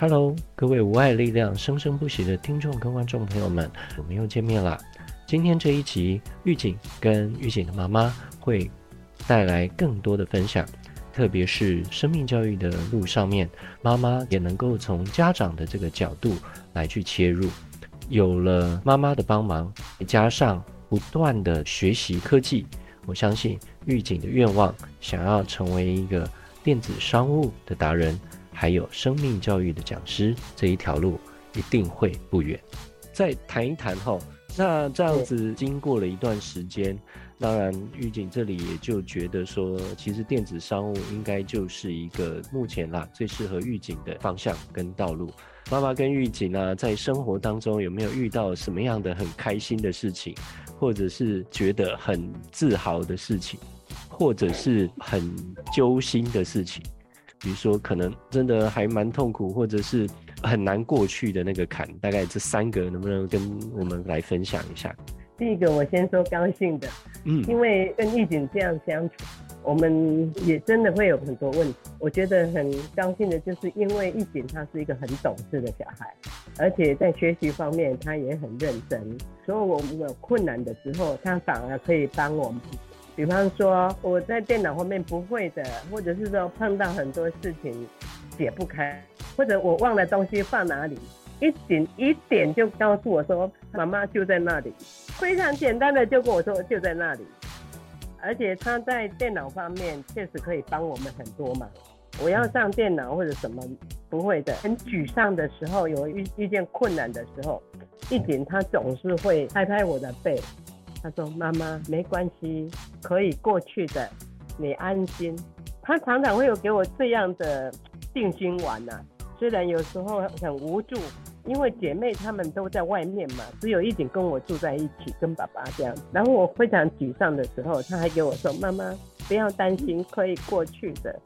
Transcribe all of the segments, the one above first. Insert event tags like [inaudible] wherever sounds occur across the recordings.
Hello，各位无爱力量生生不息的听众跟观众朋友们，我们又见面了。今天这一集，狱警跟狱警的妈妈会带来更多的分享，特别是生命教育的路上面，妈妈也能够从家长的这个角度来去切入。有了妈妈的帮忙，加上不断的学习科技，我相信狱警的愿望，想要成为一个电子商务的达人，还有生命教育的讲师，这一条路一定会不远。再谈一谈哈，那这样子经过了一段时间，当然玉锦这里也就觉得说，其实电子商务应该就是一个目前啦最适合玉锦的方向跟道路。妈妈跟玉锦呢，在生活当中有没有遇到什么样的很开心的事情，或者是觉得很自豪的事情，或者是很揪心的事情？比如说，可能真的还蛮痛苦，或者是很难过去的那个坎，大概这三个能不能跟我们来分享一下？第一个，我先说高兴的，嗯，因为跟玉锦这样相处。我们也真的会有很多问题，我觉得很高兴的，就是因为玉锦他是一个很懂事的小孩，而且在学习方面他也很认真，所以我们有困难的时候，他反而可以帮我们。比方说我在电脑方面不会的，或者是说碰到很多事情解不开，或者我忘了东西放哪里，一点一点就告诉我说，妈妈就在那里，非常简单的就跟我说就在那里。而且他在电脑方面确实可以帮我们很多嘛。我要上电脑或者什么不会的，很沮丧的时候，有遇遇见困难的时候，一点他总是会拍拍我的背，他说：“妈妈没关系，可以过去的，你安心。”他常常会有给我这样的定心丸呐、啊，虽然有时候很无助。因为姐妹她们都在外面嘛，只有一点跟我住在一起，跟爸爸这样。然后我非常沮丧的时候，她还给我说：“妈妈，不要担心，可以过去的。”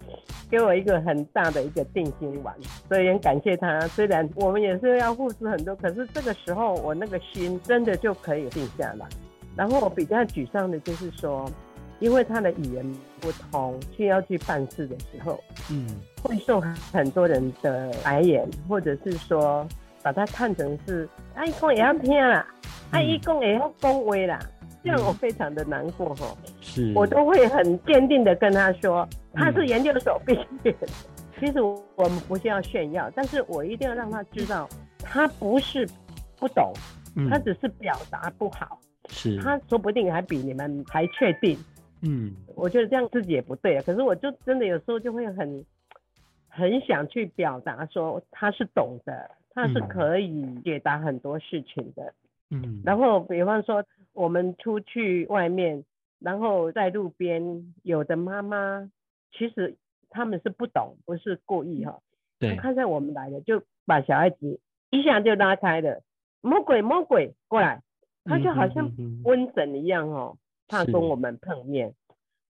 给我一个很大的一个定心丸，所以很感谢她。虽然我们也是要付出很多，可是这个时候我那个心真的就可以定下来。然后我比较沮丧的就是说，因为他的语言不通，需要去办事的时候，嗯，会受很多人的白眼，或者是说。把他看成是阿姨公也要听啦，阿姨公也要恭维啦，这样我非常的难过哈。是，我都会很坚定的跟他说，他是研究所毕业的。其实我们不是要炫耀，但是我一定要让他知道，他不是不懂，他只是表达不好。是，他说不定还比你们还确定。嗯，我觉得这样自己也不对啊。可是我就真的有时候就会很很想去表达说他是懂的。他是可以解答很多事情的，嗯，然后比方说我们出去外面，然后在路边，有的妈妈其实他们是不懂，不是故意哈，对，看在我们来了，就把小孩子一下就拉开了，魔鬼魔鬼过来，他就好像瘟神一样哦，怕跟我们碰面，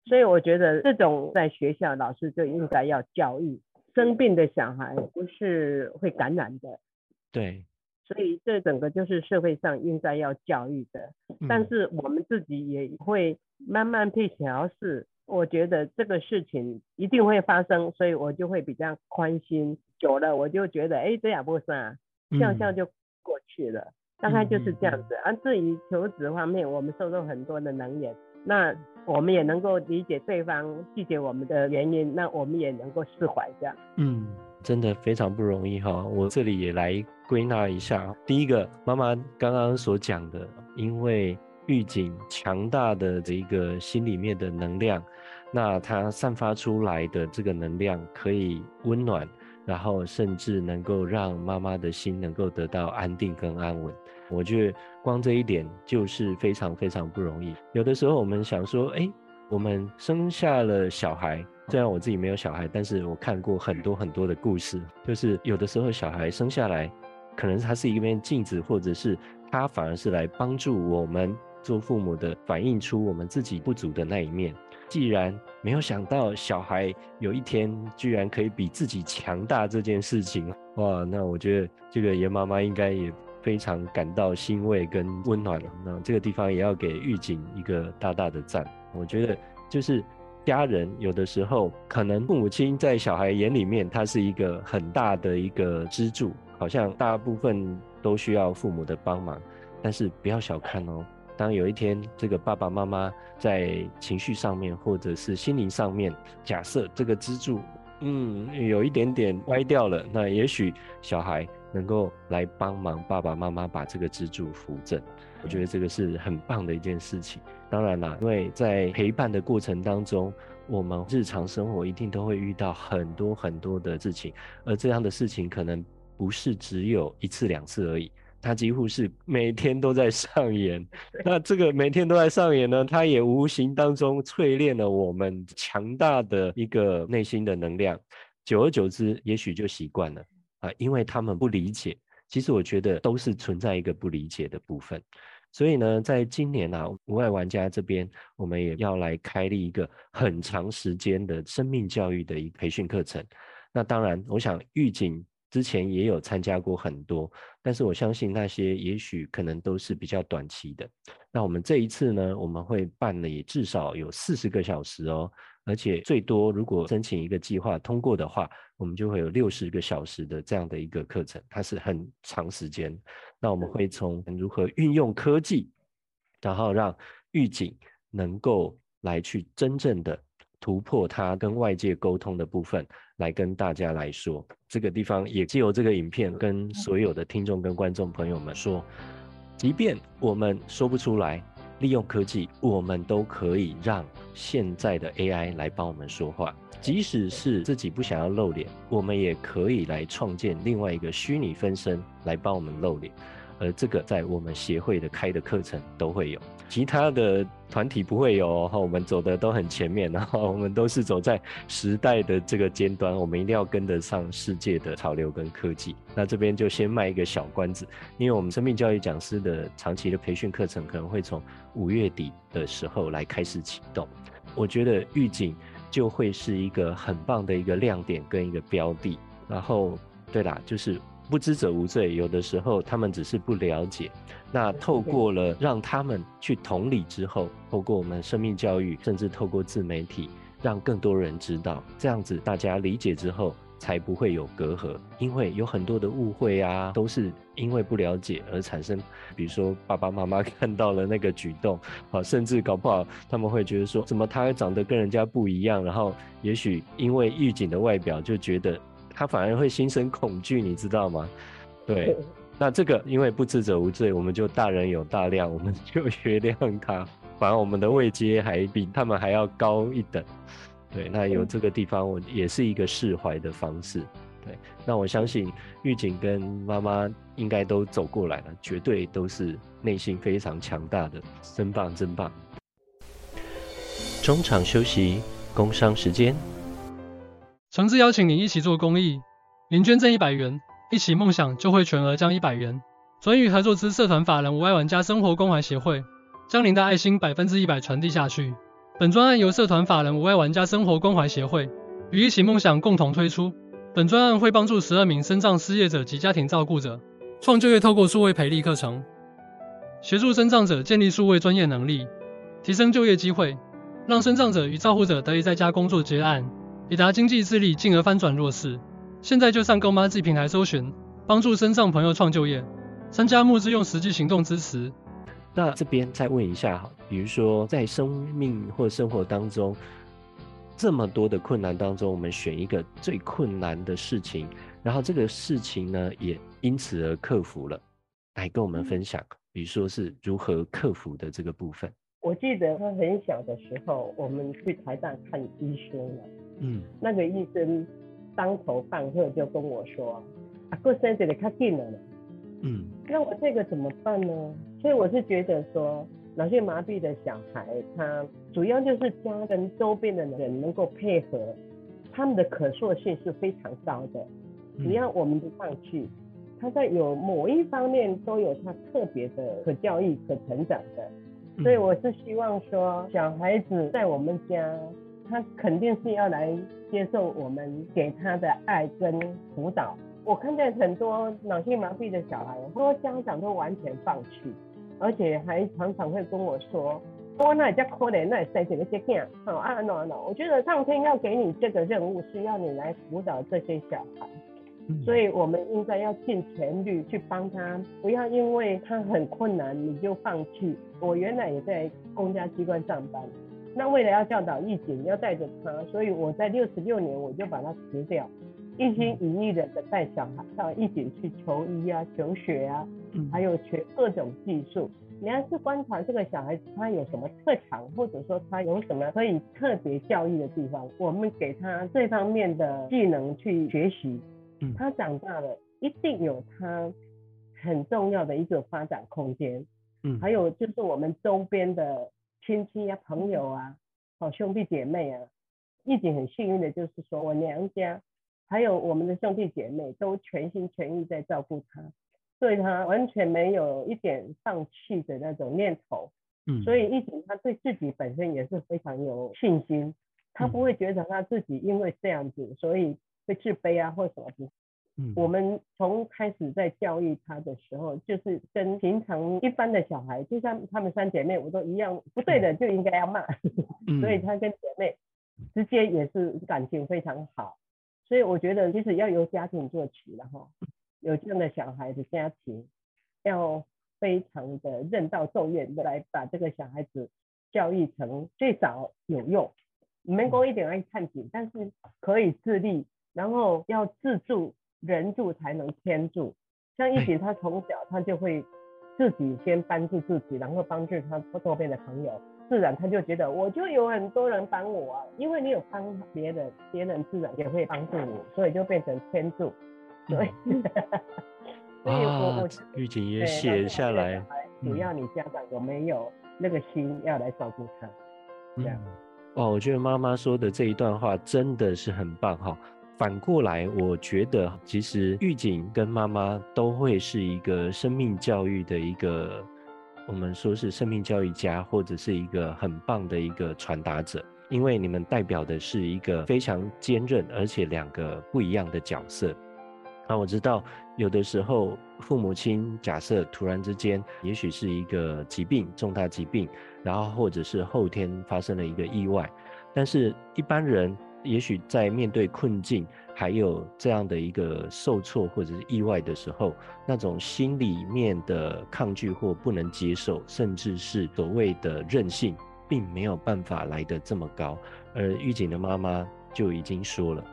所以我觉得这种在学校老师就应该要教育，生病的小孩不是会感染的。对，所以这整个就是社会上应该要教育的，嗯、但是我们自己也会慢慢去调试。我觉得这个事情一定会发生，所以我就会比较宽心。久了我就觉得，哎，这样不是啊，笑笑就过去了，嗯、大概就是这样子。而、嗯嗯嗯啊、至于求职方面，我们受到很多的冷眼，那我们也能够理解对方拒绝我们的原因，那我们也能够释怀这样。嗯。真的非常不容易哈，我这里也来归纳一下。第一个，妈妈刚刚所讲的，因为预警强大的这个心里面的能量，那它散发出来的这个能量可以温暖，然后甚至能够让妈妈的心能够得到安定跟安稳。我觉得光这一点就是非常非常不容易。有的时候我们想说，哎，我们生下了小孩。虽然我自己没有小孩，但是我看过很多很多的故事，就是有的时候小孩生下来，可能他是一面镜子，或者是他反而是来帮助我们做父母的，反映出我们自己不足的那一面。既然没有想到小孩有一天居然可以比自己强大这件事情，哇，那我觉得这个严妈妈应该也非常感到欣慰跟温暖了。那这个地方也要给狱警一个大大的赞。我觉得就是。家人有的时候可能父母亲在小孩眼里面，他是一个很大的一个支柱，好像大部分都需要父母的帮忙。但是不要小看哦，当有一天这个爸爸妈妈在情绪上面或者是心灵上面，假设这个支柱，嗯，有一点点歪掉了，那也许小孩能够来帮忙爸爸妈妈把这个支柱扶正。我觉得这个是很棒的一件事情。当然啦，因为在陪伴的过程当中，我们日常生活一定都会遇到很多很多的事情，而这样的事情可能不是只有一次两次而已，它几乎是每天都在上演。那这个每天都在上演呢，它也无形当中淬炼了我们强大的一个内心的能量。久而久之，也许就习惯了啊，因为他们不理解。其实我觉得都是存在一个不理解的部分。所以呢，在今年啊，无碍玩家这边，我们也要来开立一个很长时间的生命教育的一个培训课程。那当然，我想玉锦之前也有参加过很多，但是我相信那些也许可能都是比较短期的。那我们这一次呢，我们会办了也至少有四十个小时哦。而且最多，如果申请一个计划通过的话，我们就会有六十个小时的这样的一个课程，它是很长时间。那我们会从如何运用科技，然后让预警能够来去真正的突破它跟外界沟通的部分，来跟大家来说。这个地方也借由这个影片跟所有的听众跟观众朋友们说，即便我们说不出来。利用科技，我们都可以让现在的 AI 来帮我们说话。即使是自己不想要露脸，我们也可以来创建另外一个虚拟分身来帮我们露脸。而这个在我们协会的开的课程都会有。其他的团体不会有哦，我们走的都很前面，然后我们都是走在时代的这个尖端，我们一定要跟得上世界的潮流跟科技。那这边就先卖一个小关子，因为我们生命教育讲师的长期的培训课程可能会从五月底的时候来开始启动，我觉得预警就会是一个很棒的一个亮点跟一个标的。然后，对啦，就是。不知者无罪，有的时候他们只是不了解。那透过了让他们去同理之后，透过我们生命教育，甚至透过自媒体，让更多人知道，这样子大家理解之后，才不会有隔阂。因为有很多的误会啊，都是因为不了解而产生。比如说爸爸妈妈 [laughs] 看到了那个举动，啊，甚至搞不好他们会觉得说，怎么他长得跟人家不一样？然后也许因为狱警的外表就觉得。他反而会心生恐惧，你知道吗？对，那这个因为不知者无罪，我们就大人有大量，我们就原谅他。反而我们的位阶还比他们还要高一等。对，那有这个地方，我也是一个释怀的方式。对，那我相信狱警跟妈妈应该都走过来了，绝对都是内心非常强大的，真棒，真棒。中场休息，工商时间。诚挚邀请你一起做公益，您捐赠一百元，一起梦想就会全额将一百元。转与合作之社团法人无爱玩家生活关怀协会，将您的爱心百分之一百传递下去。本专案由社团法人无爱玩家生活关怀协会与一起梦想共同推出。本专案会帮助十二名身障失业者及家庭照顾者创就业，透过数位培力课程，协助身障者建立数位专业能力，提升就业机会，让身障者与照护者得以在家工作结案。以达经济自立，进而翻转弱势。现在就上 GOMAZI 平台搜寻，帮助身上朋友创就业，参加募资，用实际行动支持。那这边再问一下哈，比如说在生命或生活当中，这么多的困难当中，我们选一个最困难的事情，然后这个事情呢也因此而克服了，来跟我们分享，比如说是如何克服的这个部分。我记得他很小的时候，我们去台大看医生了。嗯，那个医生当头棒喝就跟我说：“啊，过生日的卡近了。”嗯，那我这个怎么办呢？所以我是觉得说，脑性麻痹的小孩，他主要就是家跟周边的人能够配合，他们的可塑性是非常高的。只要我们不放弃，他在有某一方面都有他特别的可教育、可成长的。所以我是希望说，小孩子在我们家，他肯定是要来接受我们给他的爱跟辅导。我看见很多脑性麻痹的小孩，很多家长都完全放弃，而且还常常会跟我说：“我那也叫可怜，那也塞几个些囝，好啊，no no，我觉得上天要给你这个任务，是要你来辅导这些小孩，嗯、所以我们应该要尽全力去帮他，不要因为他很困难你就放弃。我原来也在公家机关上班，那为了要教导义警，要带着他，所以我在六十六年我就把他辞掉，一心一意的带小孩到义警去求医啊、求学啊，还有学各种技术。你要是观察这个小孩子，他有什么特长，或者说他有什么可以特别教育的地方，我们给他这方面的技能去学习。嗯，他长大了一定有他很重要的一个发展空间。嗯，还有就是我们周边的亲戚啊、朋友啊、好兄弟姐妹啊，义警很幸运的就是说我娘家还有我们的兄弟姐妹都全心全意在照顾他。对他完全没有一点放弃的那种念头，嗯，所以义警他对自己本身也是非常有信心，他不会觉得他自己因为这样子，所以会自卑啊或什么的。嗯，我们从开始在教育他的时候，就是跟平常一般的小孩，就像他们三姐妹，我都一样，不对的就应该要骂，[laughs] 嗯，所以他跟姐妹之间也是感情非常好，所以我觉得其实要由家庭做起了哈。有这样的小孩的家庭，要非常的任道受怨的来把这个小孩子教育成最早有用，没工一点爱看景，但是可以自立，然后要自助，人助才能天助。像义警他从小他就会自己先帮助自己，然后帮助他周边的朋友，自然他就觉得我就有很多人帮我啊，因为你有帮别人，别人自然也会帮助你，所以就变成天助。对，[laughs] 所以我我义警也写下来，主要你家长有没有那个心要来照顾他？这样。哦，我觉得妈妈说的这一段话真的是很棒哈。反过来，我觉得其实狱警跟妈妈都会是一个生命教育的一个，我们说是生命教育家，或者是一个很棒的一个传达者，因为你们代表的是一个非常坚韧，而且两个不一样的角色。那我知道，有的时候父母亲假设突然之间，也许是一个疾病，重大疾病，然后或者是后天发生了一个意外，但是一般人也许在面对困境，还有这样的一个受挫或者是意外的时候，那种心里面的抗拒或不能接受，甚至是所谓的韧性，并没有办法来得这么高。而狱警的妈妈就已经说了，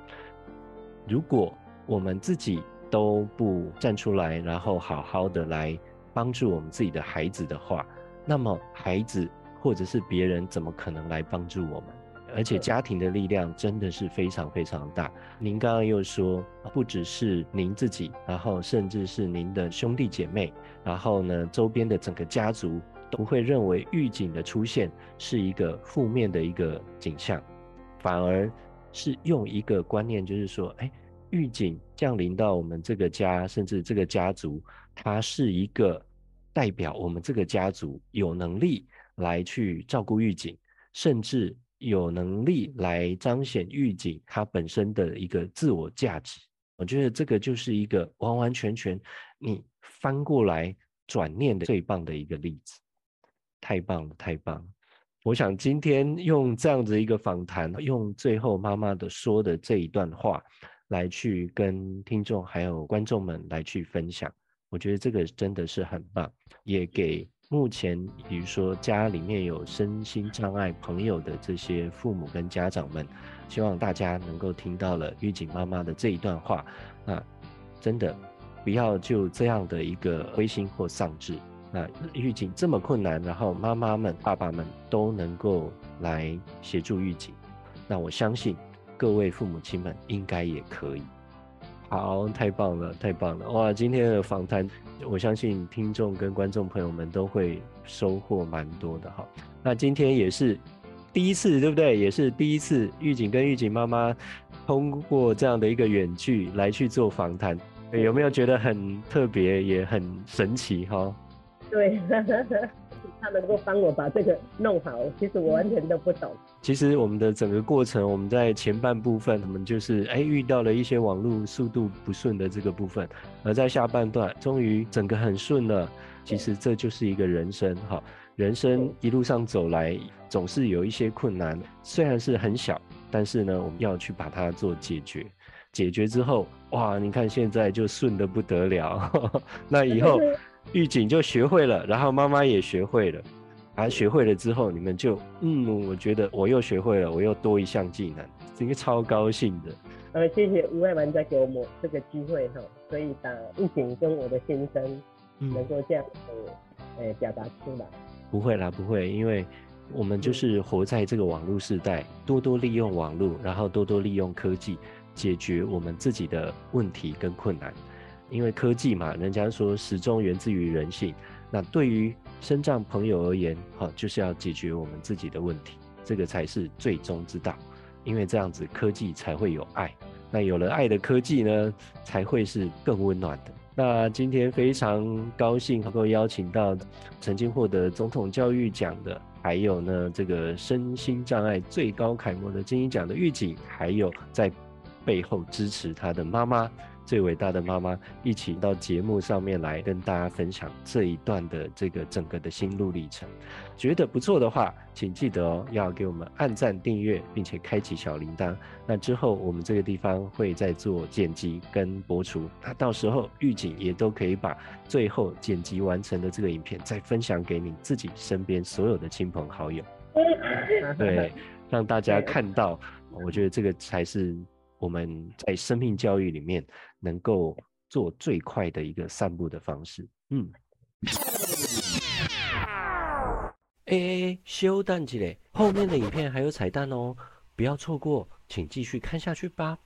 如果我们自己都不站出来，然后好好的来帮助我们自己的孩子的话，那么孩子或者是别人怎么可能来帮助我们？而且家庭的力量真的是非常非常大。您刚刚又说，不只是您自己，然后甚至是您的兄弟姐妹，然后呢，周边的整个家族都会认为预警的出现是一个负面的一个景象，反而是用一个观念，就是说，哎。预警降临到我们这个家，甚至这个家族，它是一个代表我们这个家族有能力来去照顾预警，甚至有能力来彰显预警他本身的一个自我价值。我觉得这个就是一个完完全全你翻过来转念的最棒的一个例子，太棒了，太棒了！我想今天用这样子一个访谈，用最后妈妈的说的这一段话。来去跟听众还有观众们来去分享，我觉得这个真的是很棒，也给目前比如说家里面有身心障碍朋友的这些父母跟家长们，希望大家能够听到了狱警妈妈的这一段话，那真的不要就这样的一个灰心或丧志，那狱警这么困难，然后妈妈们、爸爸们都能够来协助狱警，那我相信。各位父母亲们应该也可以。好，太棒了，太棒了！哇，今天的访谈，我相信听众跟观众朋友们都会收获蛮多的哈。那今天也是第一次，对不对？也是第一次，狱警跟狱警妈妈通过这样的一个远距来去做访谈，有没有觉得很特别，也很神奇哈？对。[laughs] 他能够帮我把这个弄好，其实我完全都不懂。其实我们的整个过程，我们在前半部分，我们就是哎遇到了一些网络速度不顺的这个部分，而在下半段终于整个很顺了。其实这就是一个人生哈。人生一路上走来，总是有一些困难，虽然是很小，但是呢，我们要去把它做解决。解决之后，哇，你看现在就顺得不得了。[laughs] 那以后玉瑾就学会了，然后妈妈也学会了。啊，学会了之后，你们就嗯，我觉得我又学会了，我又多一项技能，这个超高兴的。呃，谢谢吴爱玩家给我们这个机会哈，所以把狱警跟我的心声能够这样子呃表达出来。不会啦，不会，因为我们就是活在这个网络时代，多多利用网络，然后多多利用科技，解决我们自己的问题跟困难。因为科技嘛，人家说始终源自于人性。那对于身障朋友而言，哈，就是要解决我们自己的问题，这个才是最终之道。因为这样子科技才会有爱，那有了爱的科技呢，才会是更温暖的。那今天非常高兴能够邀请到曾经获得总统教育奖的，还有呢这个身心障碍最高楷模的精英奖的玉瑾，还有在背后支持他的妈妈。最伟大的妈妈一起到节目上面来跟大家分享这一段的这个整个的心路历程。觉得不错的话，请记得哦，要给我们按赞、订阅，并且开启小铃铛。那之后我们这个地方会再做剪辑跟播出。那到时候预警也都可以把最后剪辑完成的这个影片再分享给你自己身边所有的亲朋好友。[laughs] 对，让大家看到，我觉得这个才是。我们在生命教育里面能够做最快的一个散步的方式，嗯。哎哎哎，休蛋鸡嘞！后面的影片还有彩蛋哦，不要错过，请继续看下去吧。